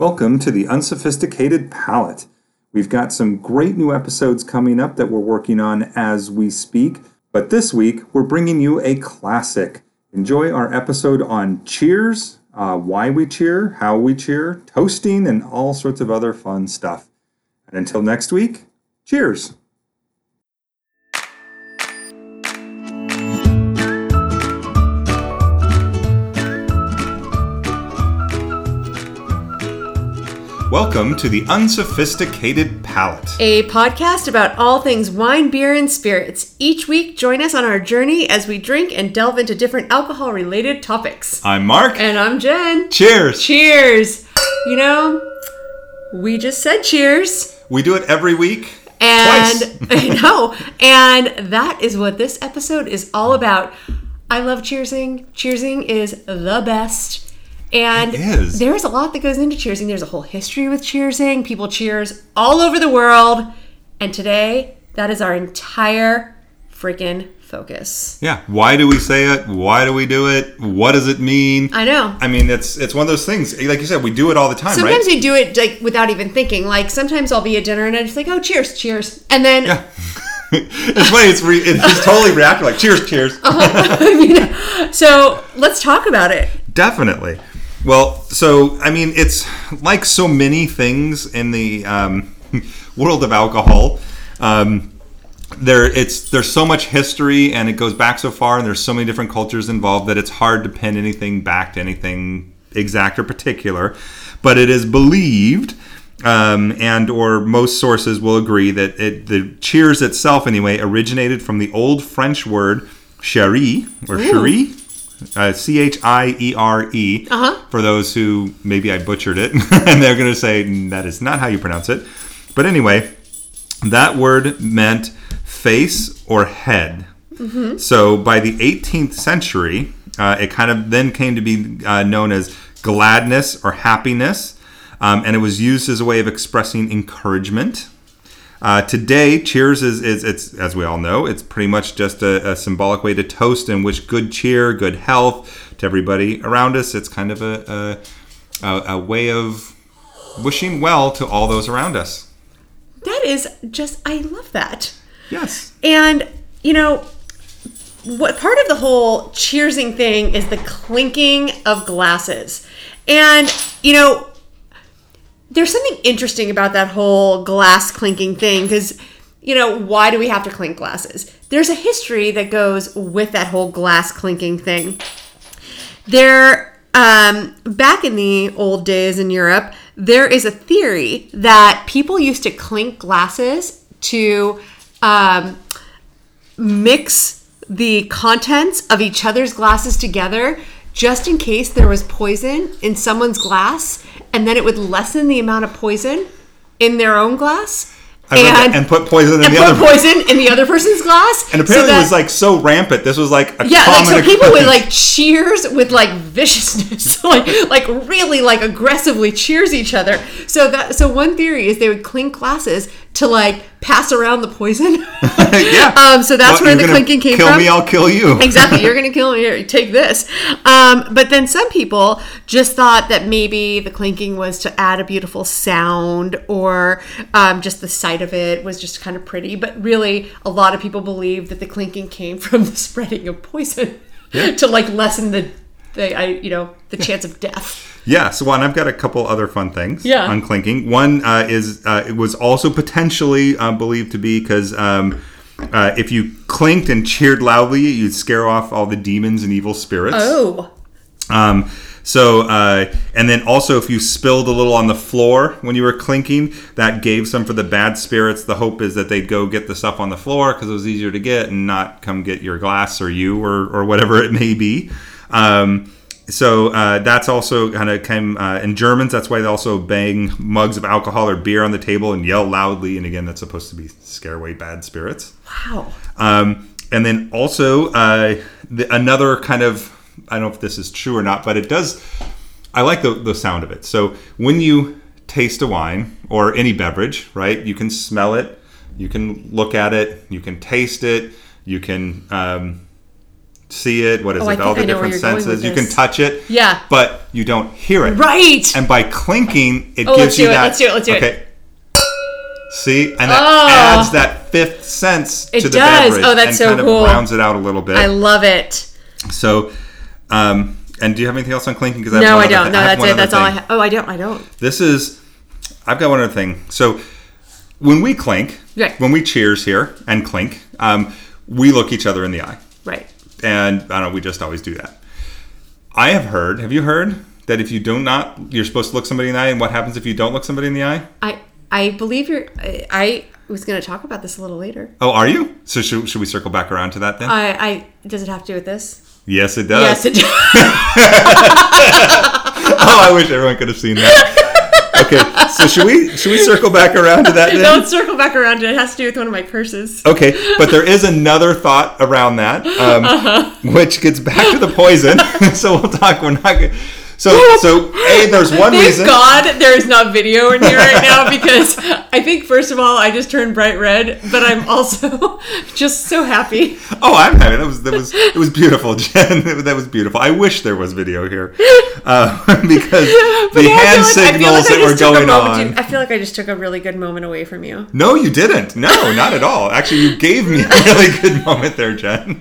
Welcome to the Unsophisticated Palate. We've got some great new episodes coming up that we're working on as we speak, but this week we're bringing you a classic. Enjoy our episode on cheers, uh, why we cheer, how we cheer, toasting, and all sorts of other fun stuff. And until next week, cheers. Welcome to the Unsophisticated Palate. A podcast about all things wine, beer, and spirits. Each week, join us on our journey as we drink and delve into different alcohol related topics. I'm Marc. And I'm Jen. cheers. Cheers! You know, we just said cheers. We do it every week. And. I know. And that is what this episode is all about. I love cheersing. Cheersing is the best. And there's a lot that goes into cheersing. There's a whole history with cheersing. People cheers all over the world. And today, that is our entire freaking focus. Yeah. Why do we say it? Why do we do it? What does it mean? I know. I mean, it's it's one of those things. Like you said, we do it all the time, Sometimes right? we do it like without even thinking. Like sometimes I'll be at dinner and I'm just like, oh, cheers, cheers, and then yeah. it's funny. It's re- it's just totally reactive. Like cheers, cheers. Uh-huh. you know, so let's talk about it. Definitely. Well, so I mean, it's like so many things in the um, world of alcohol. Um, there, it's there's so much history, and it goes back so far, and there's so many different cultures involved that it's hard to pin anything back to anything exact or particular. But it is believed. Um, and or most sources will agree that it, the cheers itself anyway originated from the old French word cherie or cherie, uh, C H I E R E. Uh-huh. For those who maybe I butchered it, and they're going to say "Mm, that is not how you pronounce it. But anyway, that word meant face or head. So by the 18th century, uh, it kind of then came to be uh, known as gladness or happiness, um, and it was used as a way of expressing encouragement. Uh, today, cheers is, is it's as we all know, it's pretty much just a, a symbolic way to toast and wish good cheer, good health to everybody around us. It's kind of a, a, a, a way of wishing well to all those around us. That is just I love that. Yes. And you know, what part of the whole cheersing thing is the clinking of glasses. And you know, there's something interesting about that whole glass clinking thing because you know, why do we have to clink glasses? There's a history that goes with that whole glass clinking thing. There, um, back in the old days in Europe, there is a theory that people used to clink glasses to um, mix the contents of each other's glasses together just in case there was poison in someone's glass and then it would lessen the amount of poison in their own glass remember- and put poison in and the put other poison in the other person's glass And so apparently, that- it was like so rampant. This was like a yeah, like so people would like cheers with like viciousness, like like really like aggressively cheers each other. So that so one theory is they would clink glasses to like pass around the poison. yeah. um, so that's Well, where the clinking came kill from. Kill me, I'll kill you. exactly, you're gonna kill me. Here, take this. Um, but then some people just thought that maybe the clinking was to add a beautiful sound, or um, just the sight of it was just kind of pretty. But really, a lot of people believe that the clinking came from the spreading of poison to like lessen the, the I, you know, the chance of death. Yeah, so one, I've got a couple other fun things Yeah. on clinking. One uh, is uh, it was also potentially uh, believed to be because um, uh, if you clinked and cheered loudly, you'd scare off all the demons and evil spirits. Oh, Um, so, uh, and then also if you spilled a little on the floor when you were clinking, that gave some for the bad spirits. The hope is that they'd go get the stuff on the floor because it was easier to get and not come get your glass or you or, or whatever it may be. Um, so uh, that's also kind of came uh, in Germans. That's why they also bang mugs of alcohol or beer on the table and yell loudly. And again, that's supposed to be scare away bad spirits. wow. Um, and then also uh, the, another kind of I don't know if this is true or not, but it does. I like the the sound of it. So when you taste a wine or any beverage, right? You can smell it, you can look at it, you can taste it, you can um, see it. What is Oh, I it? All the I different senses. You can touch it. Yeah. But you don't hear it. Right. And by clinking, it Oh, gives let's you do it, that. let's do it, let's do it. okay. See, and that Oh. adds that fifth sense It to the does. beverage Oh, that's and so kind cool. of rounds it out a little bit. I love it. so, um, and do you have anything else on clinking? Because No, I don't. No, that's it. That's all I have. Oh, I don't. I don't. This is, I've got one other thing. So, when we clink, Right. when we cheers here and clink, um, we look each other in the eye, Right. And I don't know. We just always do that. I have heard. Have you heard that if you do not, you're supposed to look somebody in the eye, and what happens if you don't look somebody in the eye? I I believe you're. I, I was going to talk about this a little later. Oh, are you? So should, should we circle back around to that then? I. I does it have to do with this? yes, it does. Yes, it does. oh, I wish everyone could have seen that. Okay, so should we should we circle back around to that then? Don't circle back around. It has to do with one of my purses. Okay, but there is another thought around that, um, Uh-huh. which gets back to the poison. so we'll talk. We're not. So so a there's one Thank reason. God there is not video in here right now because I think first of all I just turned bright red, but I'm also just so happy. Oh, I'm happy. That was that was it was beautiful, Jen. that was beautiful. I wish there was video here uh, because the Yeah, hand feel like- signals that were just took a going on. I feel like I just took a really good moment away from you. No, you didn't. No, not at all. Actually, you gave me a really good moment there, Jen.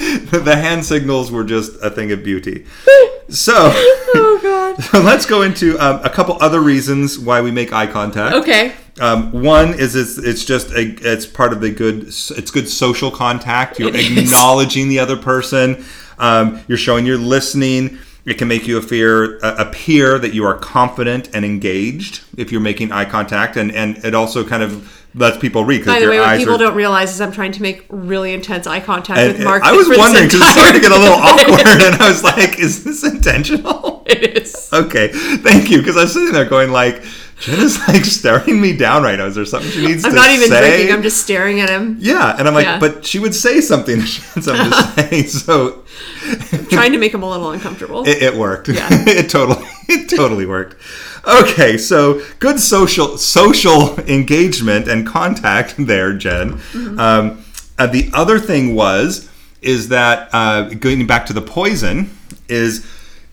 The hand signals were just a thing of beauty. So, Oh God. so let's go into um, a couple other reasons why we make eye contact. Okay. Um, one is it's, it's just a, it's part of the good it's good social contact. You're It is. acknowledging the other person. Um, you're showing you're listening. It can make you appear uh, appear that you are confident and engaged if you're making eye contact, and and it also kind of lets people read By the way, what people are. don't realize is I'm trying to make really intense eye contact and, with Marc. I was wondering because it started to get a little awkward, and I was like, "Is this intentional?" it is. Okay, thank you. Because I was sitting there going like, Jen is like staring me down right now. Is there something she needs? I'm not even say? drinking. I'm just staring at him, Yeah, and I'm like, Yeah. but she would say something. so I'm just saying. So trying to make him a little uncomfortable. it, it worked. Yeah. it totally, it totally worked. Okay, so good social social engagement and contact there, Jen. Mm-hmm. Um, uh, the other thing was is that uh, going back to the poison is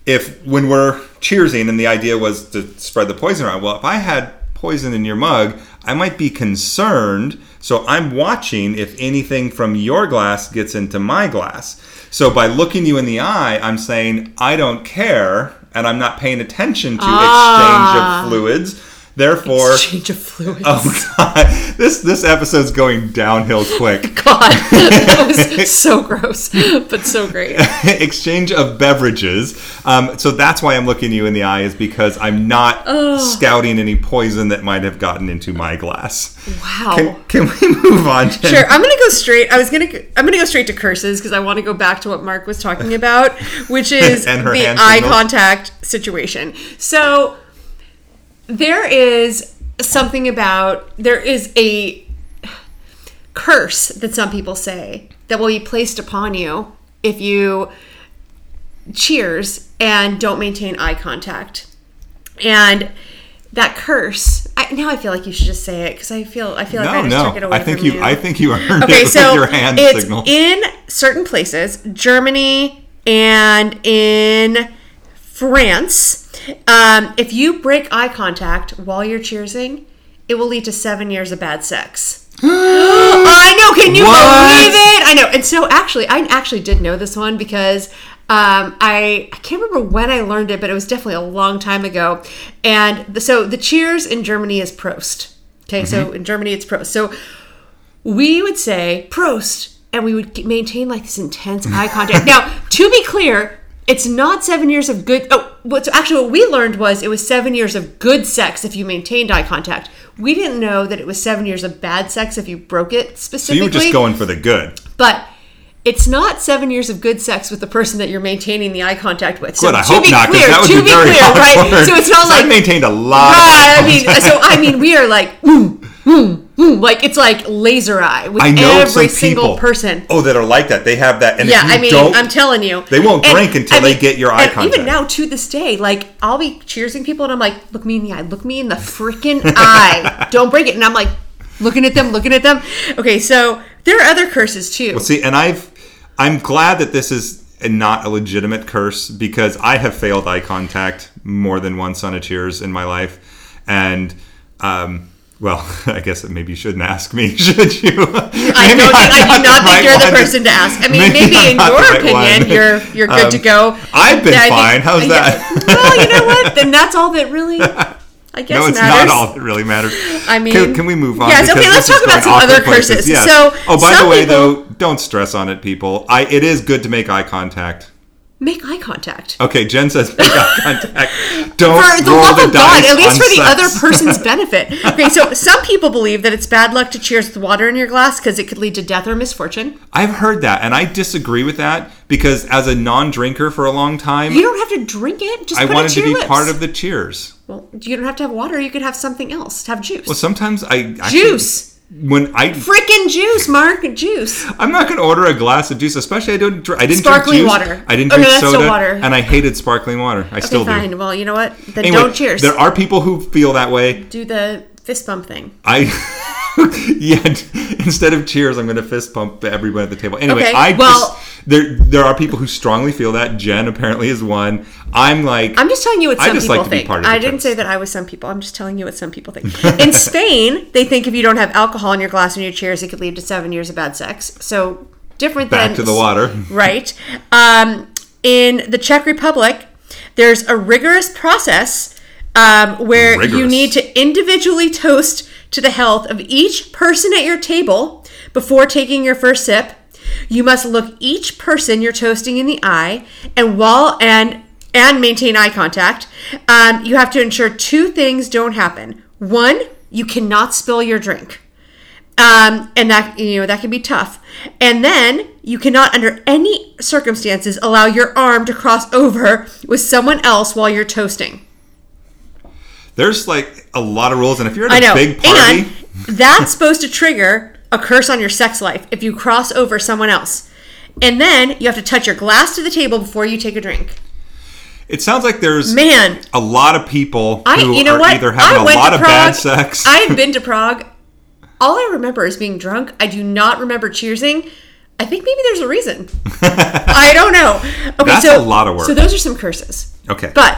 if when we're cheersing and the idea was to spread the poison around. Well, if I had poison in your mug, I might be concerned. So I'm watching if anything from your glass gets into my glass. So by looking you in the eye, I'm saying I don't care and I'm not paying attention to Ah. exchange of fluids. Therefore, Exchange of fluids. oh god, this this episode's going downhill quick. God, that was so gross, but so great. exchange of beverages. Um, so that's why I'm looking you in the eye is because I'm not scouting any poison that might have gotten into my glass. Wow. Can, can we move on? Jen? Sure, I'm gonna go straight. I was gonna. I'm gonna go straight to curses because I want to go back to what Marc was talking about, which is the eye signals. contact situation. So there is something about there is a curse that some people say that will be placed upon you if you cheers and don't maintain eye contact, and that curse. I, now I feel like you should just say it because I feel I feel like No, I just took it no. away I think from you, you. I think you earned Okay, it with so your hand it's signal. in certain places, Germany and in France. Um, if you break eye contact while you're cheersing, it will lead to seven years of bad sex. I know. Can you What? believe it? I know. And so, actually, I actually did know this one because um, I I can't remember when I learned it, but it was definitely a long time ago. And the, so, the cheers in Germany is Prost. Okay, so Mm-hmm. in Germany it's Prost. So we would say Prost, and we would maintain like this intense eye contact. now, to be clear, it's not seven years of good. Oh, what's actually what we learned was it was seven years of good sex if you maintained eye contact. We didn't know that it was seven years of bad sex if you broke it so specifically. you were just going for the good. but it's not seven years of good sex with the person that you're maintaining the eye contact with. So Good. I to hope be not, because clear, that would to be be very clear, awkward. right? So it's not 'Cause I like maintained a lot. Right. Of I mean, so I mean, we are like, mm, mm, mm, like it's like laser eye with I know every single people, person. Oh, that are like that. They have that. And Yeah, if you I mean, I'm telling you, they won't drink until they get your eye contact. Even now, to this day, like I'll be cheersing people, and I'm like, "Look me in the eye, look me in the freaking eye, don't break it." And I'm like, looking at them, looking at them. Okay, so there are other curses too. Well, see, and I've I'm glad that this is not a legitimate curse because I have failed eye contact more than once on a cheers in my life, and um, well, I guess maybe you shouldn't ask me, should you? I don't I do not think you're the person to ask. I mean, maybe, I'm in your right opinion, one. you're you're good Um, to go. I've been I think- fine. How's yeah. that? well, you know what? Then that's all that really, I guess, no, it's matters. not all that really matters. I mean, can, can we move on? yes, okay, let's talk about some other places. curses. Yes. So, oh, by the way, people- though, don't stress on it, people. I it is good to make eye contact. Make eye contact. Okay, Jen says make eye contact. Don't For the love the of God, at least for the sex. other person's benefit. Okay, so some people believe that it's bad luck to cheers with water in your glass because it could lead to death or misfortune. I've heard that, and I disagree with that because as a non-drinker for a long time, You don't have to drink it. Just I put wanted it to, to be lips. part of the cheers. Well, you don't have to have water. You could have something else. Have juice. Well, sometimes I actually, juice. When I Freaking juice, Mark. Juice. I'm not going to order a glass of juice, especially I don't. I didn't Sparkling drink juice. water. I didn't Okay, drink that's still soda, water. and I hated sparkling water. I still okay, fine. do. Well, you know what? Then Anyway, don't cheers. There are people who feel that way. Do the fist bump thing. I yeah. Instead of cheers, I'm going to fist pump everyone at the table. Anyway, Okay, I well- just there there are people who strongly feel that. Jen apparently is one. I'm like I'm just telling you what I some just people like to be think. part of the I didn't say that I was some people. I'm just telling you what some people think. In Spain, they think if you don't have alcohol in your glass when you cheers, it could lead to seven years of bad sex. So different back than to the water. right? Um, in the Czech Republic, there's a rigorous process um, where you need to individually toast to the health of each person at your table before taking your first sip. You must look each person you're toasting in the eye, and while and and maintain eye contact. Um, you have to ensure two things don't happen. One, you cannot spill your drink um, and that you know that can be tough. And then you cannot, under any circumstances, allow your arm to cross over with someone else while you're toasting. There's like a lot of rules, and if you're at a big party, and that's supposed to trigger a curse on your sex life if you cross over someone else. And then you have to touch your glass to the table before you take a drink. it sounds like there's Man, a lot of people I who you know are what? either having a lot of bad sex. I've been to Prague. All I remember is being drunk. I do not remember cheersing. I think maybe there's a reason. I don't know. Okay, That's so a lot of work. So those are some curses. okay, But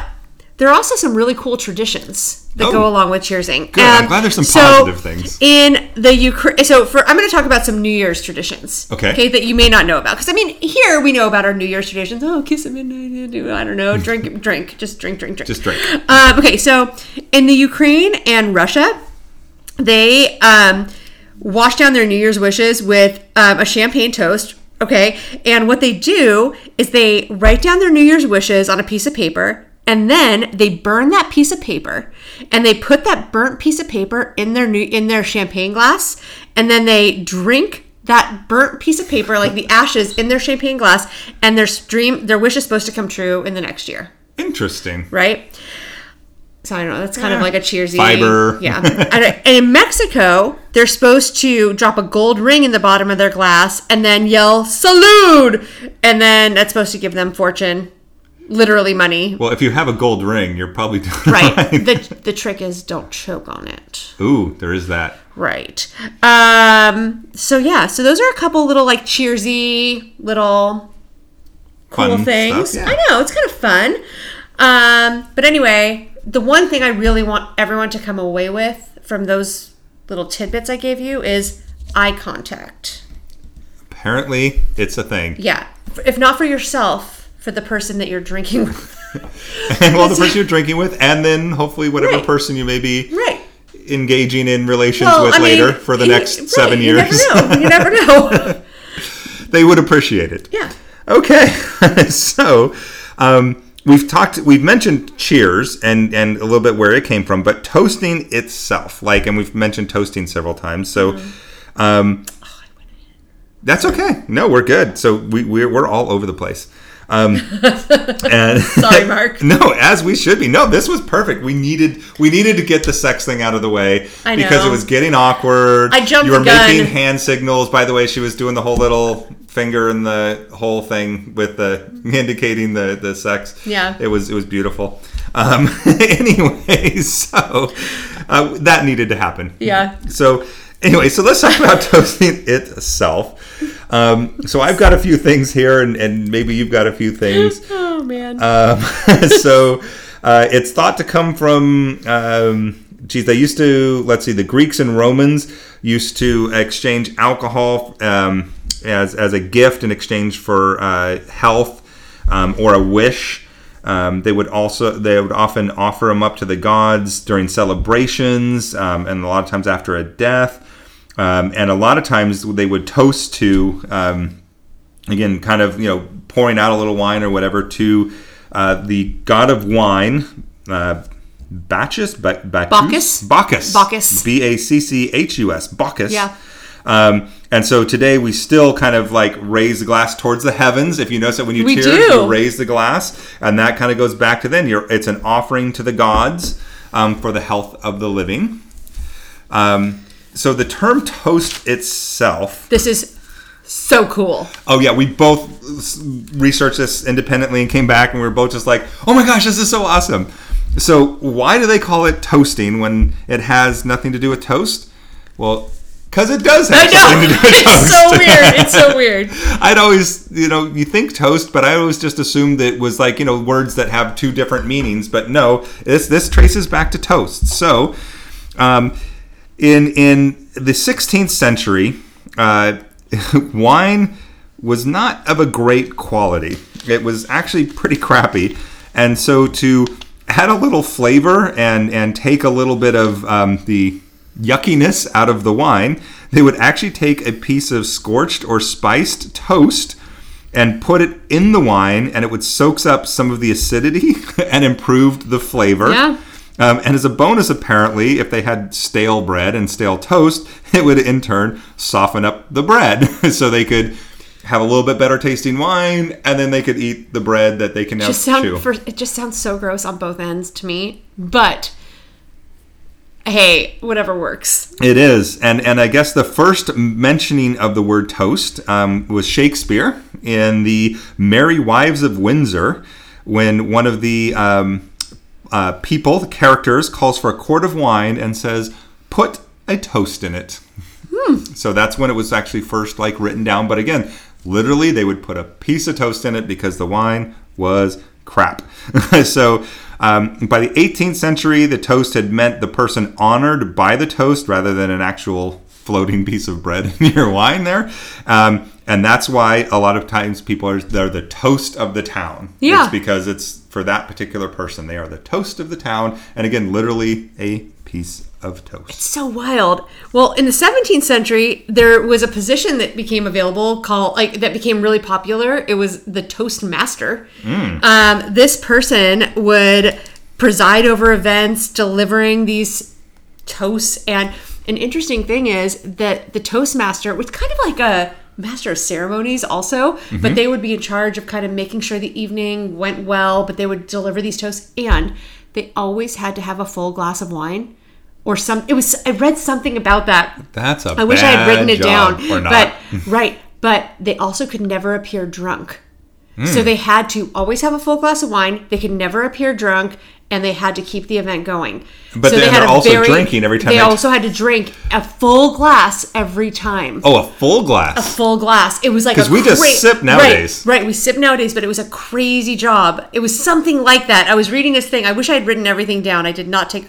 there are also some really cool traditions that go Oh. along with cheersing. Good. I'm glad there's some so positive things. In the Ukraine, so for I'm going to talk about some New Year's traditions. Okay. Okay, that you may not know about because I mean here we know about our New Year's traditions. Oh, kiss at midnight. I don't know. Drink, drink, just drink, drink, drink. Just drink. Um, okay, so in the Ukraine and Russia, they um, wash down their New Year's wishes with um, a champagne toast. Okay, and what they do is they write down their New Year's wishes on a piece of paper, and then they burn that piece of paper, and they put that burnt piece of paper in their new in their champagne glass, and then they drink that burnt piece of paper, like the ashes, in their champagne glass, and their dream, their wish is supposed to come true in the next year interesting. right? So I don't know. That's kind of like a cheersy Fiber. Yeah. and, and in Mexico, they're supposed to drop a gold ring in the bottom of their glass and then yell "salud," and then that's supposed to give them fortune, literally money. Well, if you have a gold ring, you're probably doing Right. right. the the trick is don't choke on it. Ooh, there is that. Right. Um. So yeah. So those are a couple little like cheersy little cool Fun things. stuff, yeah. I know it's kind of fun. Um, but anyway, the one thing I really want everyone to come away with from those little tidbits I gave you is eye contact. Apparently, it's a thing. Yeah, if not for yourself, for the person that you're drinking with. well, the person you're drinking with, and then hopefully whatever Right. person you may be right. engaging in relations Well, with I mean, later for the you- next right, seven you years. never. You never know. they would appreciate it. yeah. Okay, so um, we've talked, we've mentioned cheers and and a little bit where it came from, but toasting itself, like, and we've mentioned toasting several times. So, Mm-hmm. um, that's okay. No, we're good. So we we're, we're all over the place. Um, and Sorry, Marc. no, as we should be. No, this was perfect. We needed we needed to get the sex thing out of the way I because it was getting awkward. I jumped You were making hand signals. By the way, she was doing the whole little finger and the whole thing with the indicating the the sex. Yeah. it was it was beautiful. Um, anyway, so uh, that needed to happen. Yeah. So Anyway, so let's talk about toasting itself. Um, so I've got a few things here, and, and maybe you've got a few things. Oh man. Um, so uh, it's thought to come from. Um, geez, they used to. Let's see, the Greeks and Romans used to exchange alcohol um, as as a gift in exchange for uh, health um, or a wish. Um, they would also they would often offer them up to the gods during celebrations, um, and a lot of times after a death. Um, and a lot of times they would toast to um, again, kind of you know pouring out a little wine or whatever to uh, the god of wine, uh, Bacchus, ba- Bacchus? Bacchus? Bacchus, Bacchus. B A C C H U S, Bacchus. Yeah. Um, and so today we still kind of like raise the glass towards the heavens. If you notice that when you We cheers, do. you raise the glass, and that kind of goes back to then. You're, it's an offering to the gods um, for the health of the living. Um, so the term toast itself this is so cool. Oh yeah, we both researched this independently and came back, and we were both just like, "Oh my gosh, this is so awesome!" So why do they call it toasting when it has nothing to do with toast? Well, because it does have something to do with toast. It's so weird. It's so weird. I'd always, you know, you think toast, but I always just assumed it was like, you know, words that have two different meanings. But no, this this traces back to toast. So, um, in in the 16th century, uh, wine was not of a great quality. It was actually pretty crappy, and so to add a little flavor and and take a little bit of um, the yuckiness out of the wine, they would actually take a piece of scorched or spiced toast and put it in the wine, and it would soaks up some of the acidity and improved the flavor. Yeah. Um, and as a bonus, apparently, if they had stale bread and stale toast, it would in turn soften up the bread so they could have a little bit better tasting wine and then they could eat the bread that they can now Just chew. sound for, it just sounds so gross on both ends to me. But hey, whatever works. It is, and and I guess the first mentioning of the word toast um, was Shakespeare in the Merry Wives of Windsor, when one of the um, uh, people, the characters, calls for a quart of wine and says, "Put a toast in it." So that's when it was actually first like written down. But again, literally, they would put a piece of toast in it because the wine was crap. so um, by the 18th century, the toast had meant the person honored by the toast rather than an actual floating piece of bread in your wine there. Um, and that's why a lot of times people are they're the toast of the town. Yeah. It's because it's for that particular person. They are the toast of the town. And again, literally a piece of toast. It's so wild. Well, in the 17th century, there was a position that became available called like that became really popular. It was the toast master. Um, this person would preside over events, delivering these toasts. And an interesting thing is that the toastmaster was kind of like a master of ceremonies also but mm-hmm. they would be in charge of kind of making sure the evening went well but they would deliver these toasts. And they always had to have a full glass of wine or some it was i read something about that. That's a i wish i had written it down but right but they also could never appear drunk. So hmm. they had to always have a full glass of wine. They could never appear drunk and they had to keep the event going But so then had they're also drinking every time they they- also had to drink a full glass every time oh, a full glass. A full glass. It was like 'Cause a we just sip nowadays. Right, right, we sip nowadays, but it was a crazy job. It was something like that. I was reading this thing. I wish I had written everything down. I did not take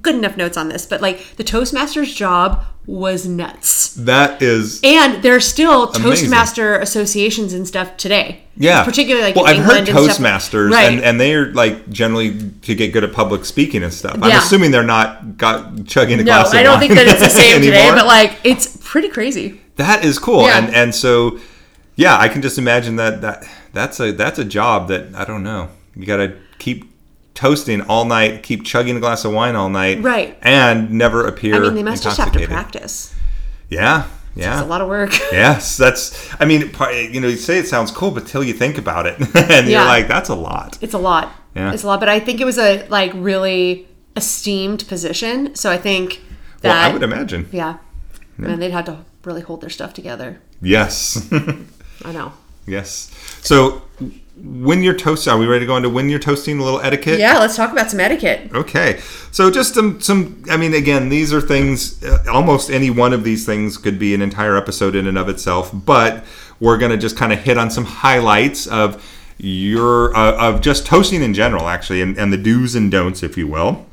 good enough notes on this, but like the Toastmaster's job was nuts. that is And there are still Amazing. Toastmaster associations and stuff today. Yeah, particularly like well, I've heard and. Toastmasters, right? and, and they're like generally to get good at public speaking and stuff. I'm Yeah. assuming they're not got chugging a no, glass. Of I don't think that it's the same today, but like it's pretty crazy. that is cool, Yeah. and and so yeah, I can just imagine that that that's a that's a job that I don't know. You got to keep toasting all night, keep chugging a glass of wine all night, Right. and never appear. I mean, they must just have to practice. Yeah, yeah. It's a lot of work. Yes, that's. I mean, you know, you say it sounds cool, but till you think about it, and Yeah. you're like, that's a lot. It's a lot. Yeah. It's a lot, but I think it was a like really esteemed position. So I think Well, that I would imagine. yeah, and they'd have to really hold their stuff together. Yes, I know. yes. So, when you're toasting, are we ready to go into when you're toasting? A little etiquette. Yeah, let's talk about some etiquette. Okay, so just some some. I mean, again, these are things. Uh, almost any one of these things could be an entire episode in and of itself. But we're gonna just kind of hit on some highlights of your uh, of just toasting in general, actually, and, and the do's and don'ts, if you will.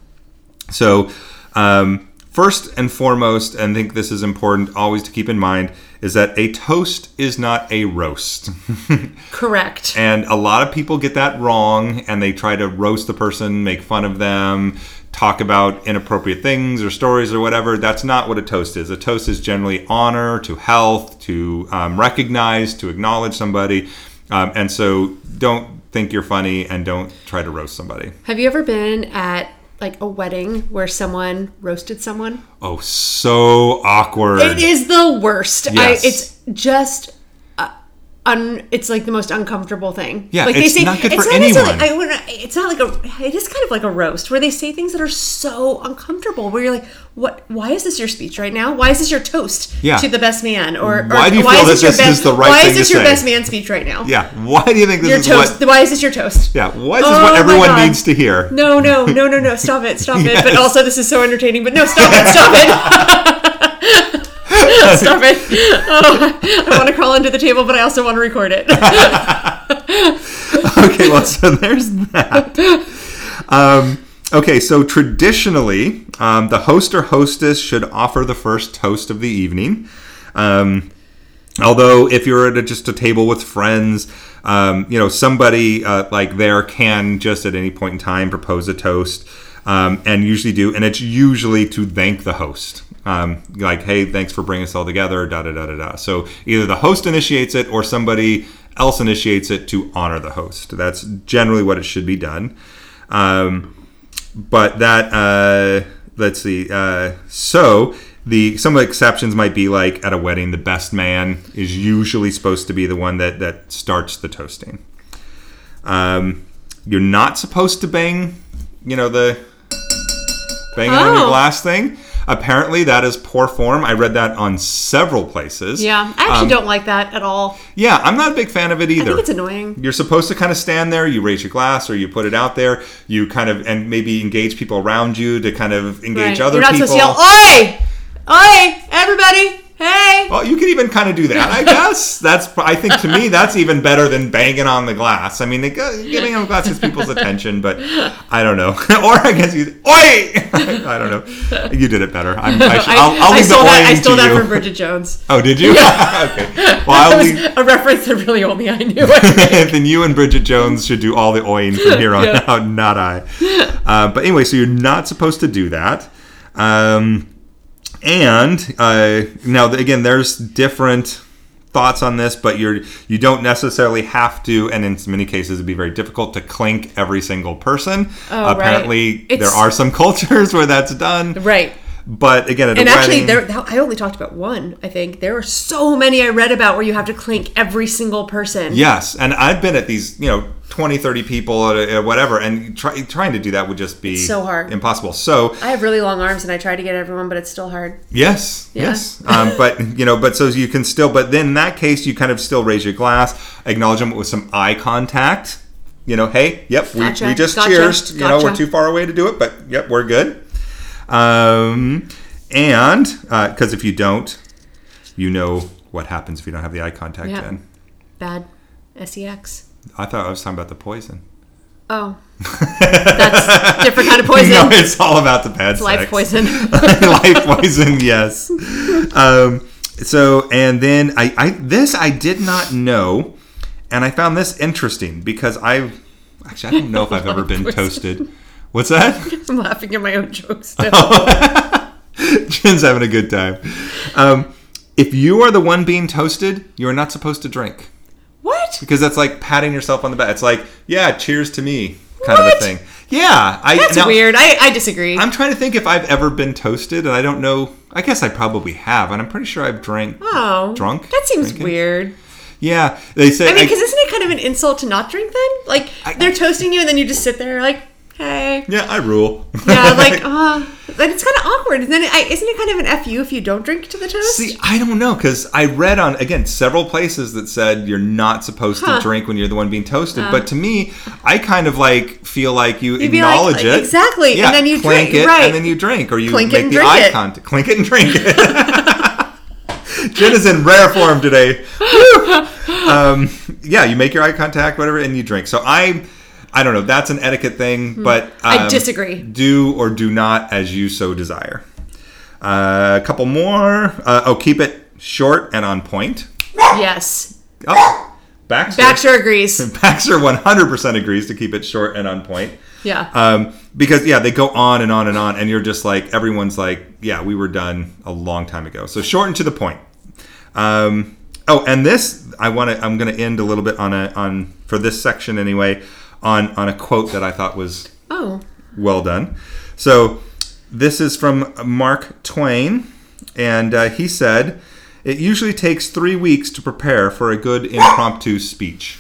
So, um, first and foremost, and I think this is important always to keep in mind, is that a toast is not a roast. Correct. And a lot of people get that wrong and they try to roast the person, make fun of them, talk about inappropriate things or stories or whatever. That's not what a toast is. A toast is generally honor to health, to um, recognize, to acknowledge somebody. Um, and so don't think you're funny and don't try to roast somebody. Have you ever been at like a wedding where someone roasted someone? Oh, so awkward. It is the worst. Yes. I, it's just. Un, it's like the most uncomfortable thing. Yeah, like it's not good for necessarily- anyone. I it's not like a. It is kind of like a roast where they say things that are so uncomfortable. Where you're like, "What? Why is this your speech right now? Why is this your toast Yeah. to the best man?" Or, or Why do you why feel is that your this best, is the right Why is this your say? best man speech right now? Yeah. Why do you think this Your is toast. what? Why is this your toast? Yeah. Why is this Oh what everyone needs to hear? No, no, no, no, no. Stop it. Stop it. But also, this is so entertaining. But no, stop it. Stop it. stop it. Oh, I want to crawl under the table, but I also want to record it. okay, well, so there's that. Um, okay, so traditionally, um, the host or hostess should offer the first toast of the evening. Um, although, if you're at a, just a table with friends, um, you know, somebody uh, like there can just at any point in time propose a toast. Um, and usually do, and it's usually to thank the host. Um, like, hey, thanks for bringing us all together, da da da da da. So either the host initiates it or somebody else initiates it to honor the host. That's generally what it should be done. Um, but that, uh, let's see. Uh, so the some exceptions might be like at a wedding, the best man is usually supposed to be the one that that starts the toasting. Um, you're not supposed to bang, you know, the banging on your Oh. glass thing. Apparently, that is poor form. I read that on several places. yeah, I actually Um, don't like that at all. Yeah, I'm not a big fan of it I either. think it's annoying. You're supposed to kind of stand there, you raise your glass or you put it out there, you kind of and maybe engage people around you to kind of engage Right. other You're not people. supposed to yell, "Oi, oi, everybody, hey!" well, you can even kind of do that, I guess. That's I think to me that's even better than banging on the glass. I mean, they getting on the glass gets people's attention, but I don't know. or I guess you, oi! I don't know. You did it better. I'm, I should, I, I'll, I'll I leave the stole that. I stole that you. from Bridget Jones. Oh, did you? okay. Well, I'll was leave. a reference that really only I knew. then you and Bridget Jones should do all the oiling from here on Yeah. out, not I. Uh, but anyway, so you're not supposed to do that. Um, and uh, now again, there's different thoughts on this, but you're you don't necessarily have to, and in many cases, it'd be very difficult to clink every single person. Oh, right. Apparently, there are some cultures where that's done. right. But again, And actually, wedding, there I only talked about one. I think there are so many I read about where you have to clink every single person. Yes, and I've been at these, you know, 20, 30 people at a, at whatever, and try, trying to do that would just be so hard. impossible. So, I have really long arms, and I try to get everyone, but it's still hard. yes, Yeah. yes. Um, but, you know, but so you can still, but then in that case, you kind of still raise your glass, acknowledge them with some eye contact. You know, hey, yep, we, Gotcha, we just gotcha, cheers. You know, we're too far away to do it, but yep, we're good. Um, and because if you don't, you know what happens if you don't have the eye contact Yeah. then. Bad. sex. I thought I was talking about the poison. Oh, that's different kind of poison. No, it's all about the bad stuff. Life poison. Life poison, yes. Um, so, and then I, I, this I did not know, and I found this interesting because I've actually I don't know if I've ever been poison. toasted. What's that? I'm laughing at my own jokes. Still. Jen's having a good time. Um, if you are the one being toasted, you are not supposed to drink what? because that's like patting yourself on the back. It's like, yeah, cheers to me, kind of a thing. Yeah, I. That's now- weird. I, I disagree. I'm trying to think if I've ever been toasted, and I don't know. I guess I probably have, and I'm pretty sure I've drank. oh, drunk That seems drinking? weird. Yeah, they say. I mean, because isn't it kind of an insult to not drink then? Like I- they're toasting you, and then you just sit there like, hey. Yeah, I rule. Yeah, like, uh, but it's kind of awkward. And then, it, I, isn't it kind of an fu if you don't drink to the toast? See, I don't know because I read on again several places that said you're not supposed Huh. to drink when you're the one being toasted. but to me, I kind of like feel like you You'd acknowledge like, it exactly, and then you clink drink, it, right. and then you drink, or you Clink make the eye contact, clink it and drink it. Jen is in rare form today. Um, yeah, you make your eye contact, whatever, and you drink. So I. I don't know. That's an etiquette thing, but um, Hmm. I disagree. Do or do not as you so desire. Uh, a couple more. Uh, oh, keep it short and on point. yes. Oh, Baxter. Baxter agrees. Baxter 100% agrees to keep it short and on point. Yeah. Um, because yeah, they go on and on and on, and you're just like everyone's like, yeah, we were done a long time ago. So short and to the point. Um, oh, and this I want to. I'm going to end a little bit on a on for this section anyway on on a quote that I thought was oh. well done. So this is from Mark Twain, and uh, he said, "It usually takes three weeks to prepare for a good impromptu speech."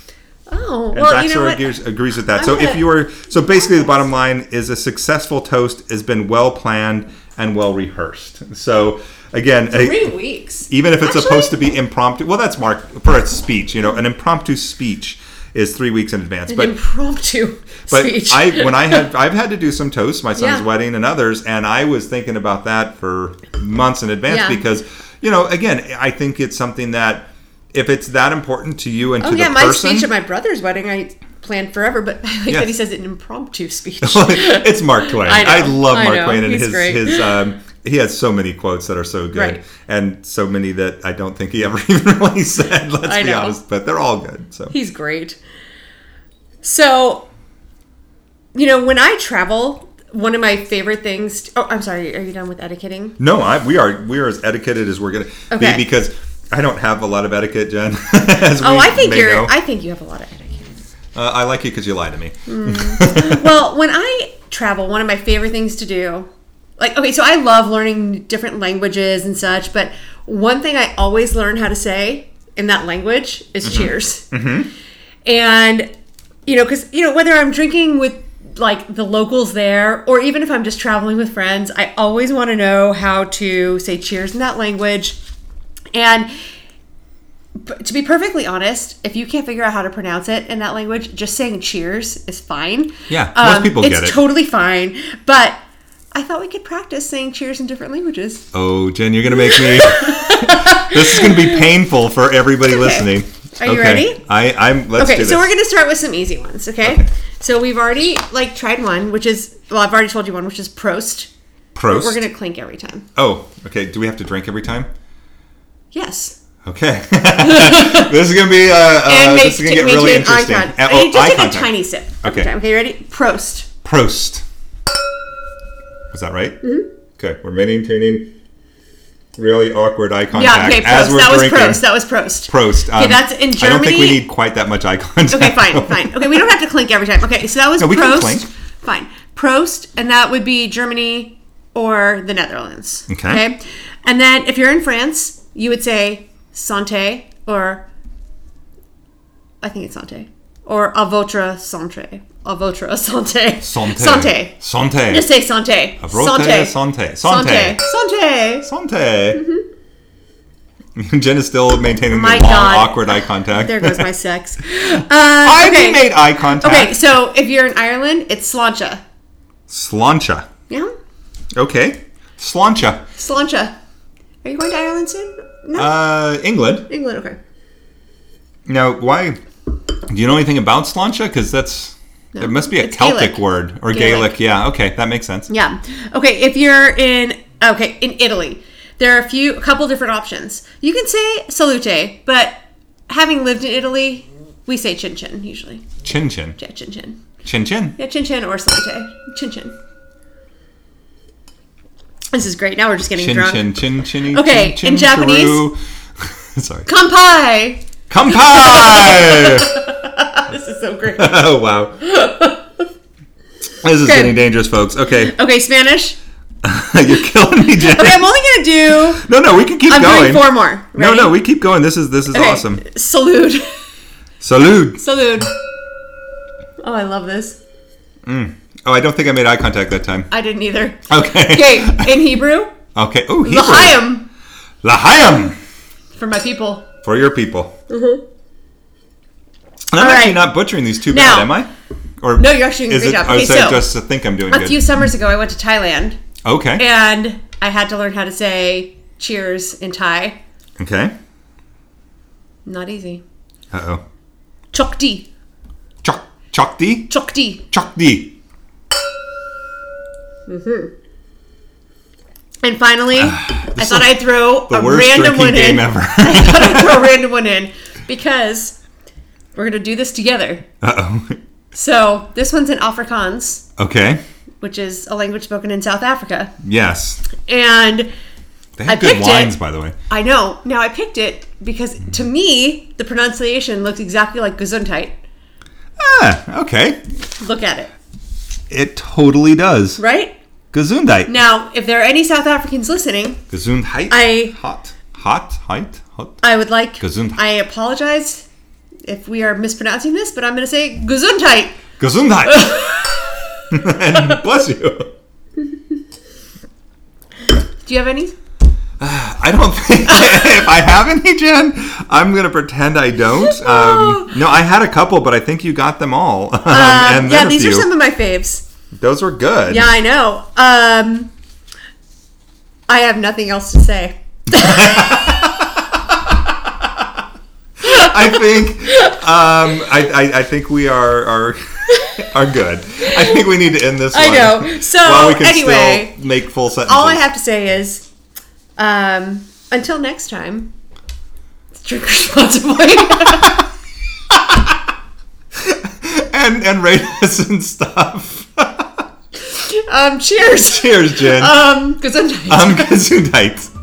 Oh. And well, Baxter you know agrees, agrees with that. I'm so if you were, so basically, the bottom line is a successful toast has been well planned and well rehearsed. So again, a- Three weeks. even if it's Actually- supposed to be impromptu, well, that's Mark for a speech. You know, an impromptu speech is three weeks in advance. An But impromptu but speech. I when I had I've had to do some toasts, my son's Yeah. wedding and others, and I was thinking about that for months in advance Yeah. because you know, again, I think it's something that if it's that important to you and oh to yeah, the my speech at my brother's wedding I planned forever, but I like Yes. that he says an impromptu speech. it's Mark Twain. I I, know, love I Mark know. Twain and He's his great. his um he has so many quotes that are so good Right. and so many that I don't think he ever even really said, let's I be know. honest, but they're all good. So He's great. So, you know, when I travel, one of my favorite things. oh, I'm sorry. Are you done with etiquetting? No, I, we are we are as etiquetted as we're gonna Okay. be because I don't have a lot of etiquette, Jen. as Oh, I think you're. know. I think you have a lot of etiquette. Uh, I like you because you lie to me. well, when I travel, one of my favorite things to do, like, okay, so I love learning different languages and such, but one thing I always learn how to say in that language is mm-hmm. cheers. Mm-hmm. And, you know, because, you know, whether I'm drinking with like the locals there or even if I'm just traveling with friends, I always want to know how to say cheers in that language. And to be perfectly honest, if you can't figure out how to pronounce it in that language, just saying cheers is fine. Yeah, most um, people it's get it. totally fine. But I thought we could practice saying cheers in different languages. Oh, Jen, you're gonna make me. this is gonna be painful for everybody listening. Are you ready? I, I'm. Let's Okay, so we're gonna start with some easy ones. Okay? Okay. so we've already like tried one, which is well, I've already told you one, which is Prost. Prost. We're gonna clink every time. Oh, okay. Do we have to drink every time? Yes. Okay. this is gonna be. Uh, uh, this is gonna get make really interesting. contact. Uh, you oh, just take contact. a tiny sip. every Okay. time. Okay, ready? Prost. Prost. Was that right? Mm-hmm. Okay, we're maintaining really awkward eye Yeah. contact Okay. as we're That was drinking. Prost. That was Prost. Prost. Okay, Um, that's in Germany. I don't think we need quite that much eye contact. Okay, fine, fine. Okay, we don't have to clink every time. Okay, so that was No, we can Prost. clink. Fine. Prost, and that would be Germany or the Netherlands. Okay. And then if you're in France, you would say santé or I think it's santé or à votre santé. À votre santé. Santé. Santé. Santé. Just say santé. Votre santé. Santé. Santé. Santé. Santé. Jen is still maintaining the My long, God. awkward eye contact. There goes my sex. Uh, I okay. made eye contact. Okay, so if you're in Ireland, it's sláinte. Slancha. Yeah? Okay. Slancha. Sláinte. Are you going to Ireland soon? No. Uh, England. England, okay. Now, why? Do you know anything about Sláinte? Because that's it must be a It's Celtic Gaelic. word or Gaelic. Gaelic. Yeah. Okay, that makes sense. Yeah. Okay, if you're in okay, in Italy, there are a few a couple different options. You can say salute, but having lived in Italy, we say chin chin usually. Chin chin. Yeah, chin chin. Chin chin. Yeah, chin chin or salute. Chin chin. This is great. Now we're just getting Chin drunk. chin chin chinny. Okay, chin, in Japanese- Sorry. Kampai! Kampai! This is so great. oh wow. This is Okay. getting dangerous, folks. Okay, Okay, Spanish. you're killing me, Jen. Okay, I'm only gonna do. No, no, we can keep I'm going. doing four more. No, Ready? no, we keep going. This is this is Okay, awesome. Salute. Salute. Salute. Oh, I love this. Oh, I don't think I made eye contact that time. I didn't either. Okay. Okay, in Hebrew, Okay. Oh, Hebrew. L'chaim L'chaim for my people. for your people. Mm-hmm. I'm All actually right. not butchering these too Now- bad, am I? Or No, you're actually doing a is great it? job. I Okay, so just to think I'm doing a good. few summers ago, I went to Thailand okay. and I had to learn how to say cheers in Thai. Okay. Not easy. Uh oh. Chokdi. Chok chokdi Chokdi. chokdi. And finally, I thought I'd throw The a worst random drinking one game in. ever. I thought I'd throw a random one in because we're going to do this together. uh oh. So this one's in Afrikaans, Okay. which is a language spoken in South Africa. Yes. And They have I good picked wines, it. by the way. I know, now I picked it because to me, the pronunciation looks exactly like Gesundheit. Ah, okay. Look at it, It totally does. right? Gesundheit. Now, if there are any South Africans listening, Gesundheit. I- hot. Hot. Height. Hot. I would like. Gesundheit. I apologize if we are mispronouncing this, but I'm going to say Gesundheit. Gesundheit. and bless you. Do you have any? I don't think if I have any, Jen, I'm gonna pretend I don't. Um, no, I had a couple, but I think you got them all. Um, and Um, yeah, these are some of my faves. Those were good. Yeah, I know. Um, I have nothing else to say. I think um, I, I, I think we are are are good. I think we need to end this. I know. So, while we can anyway, still make full sentences. All I have to say is, um, until next time, drink responsibly. and and rate us and stuff. um, cheers. Cheers, Jen. Um, gesundheit. um, Gesundheit.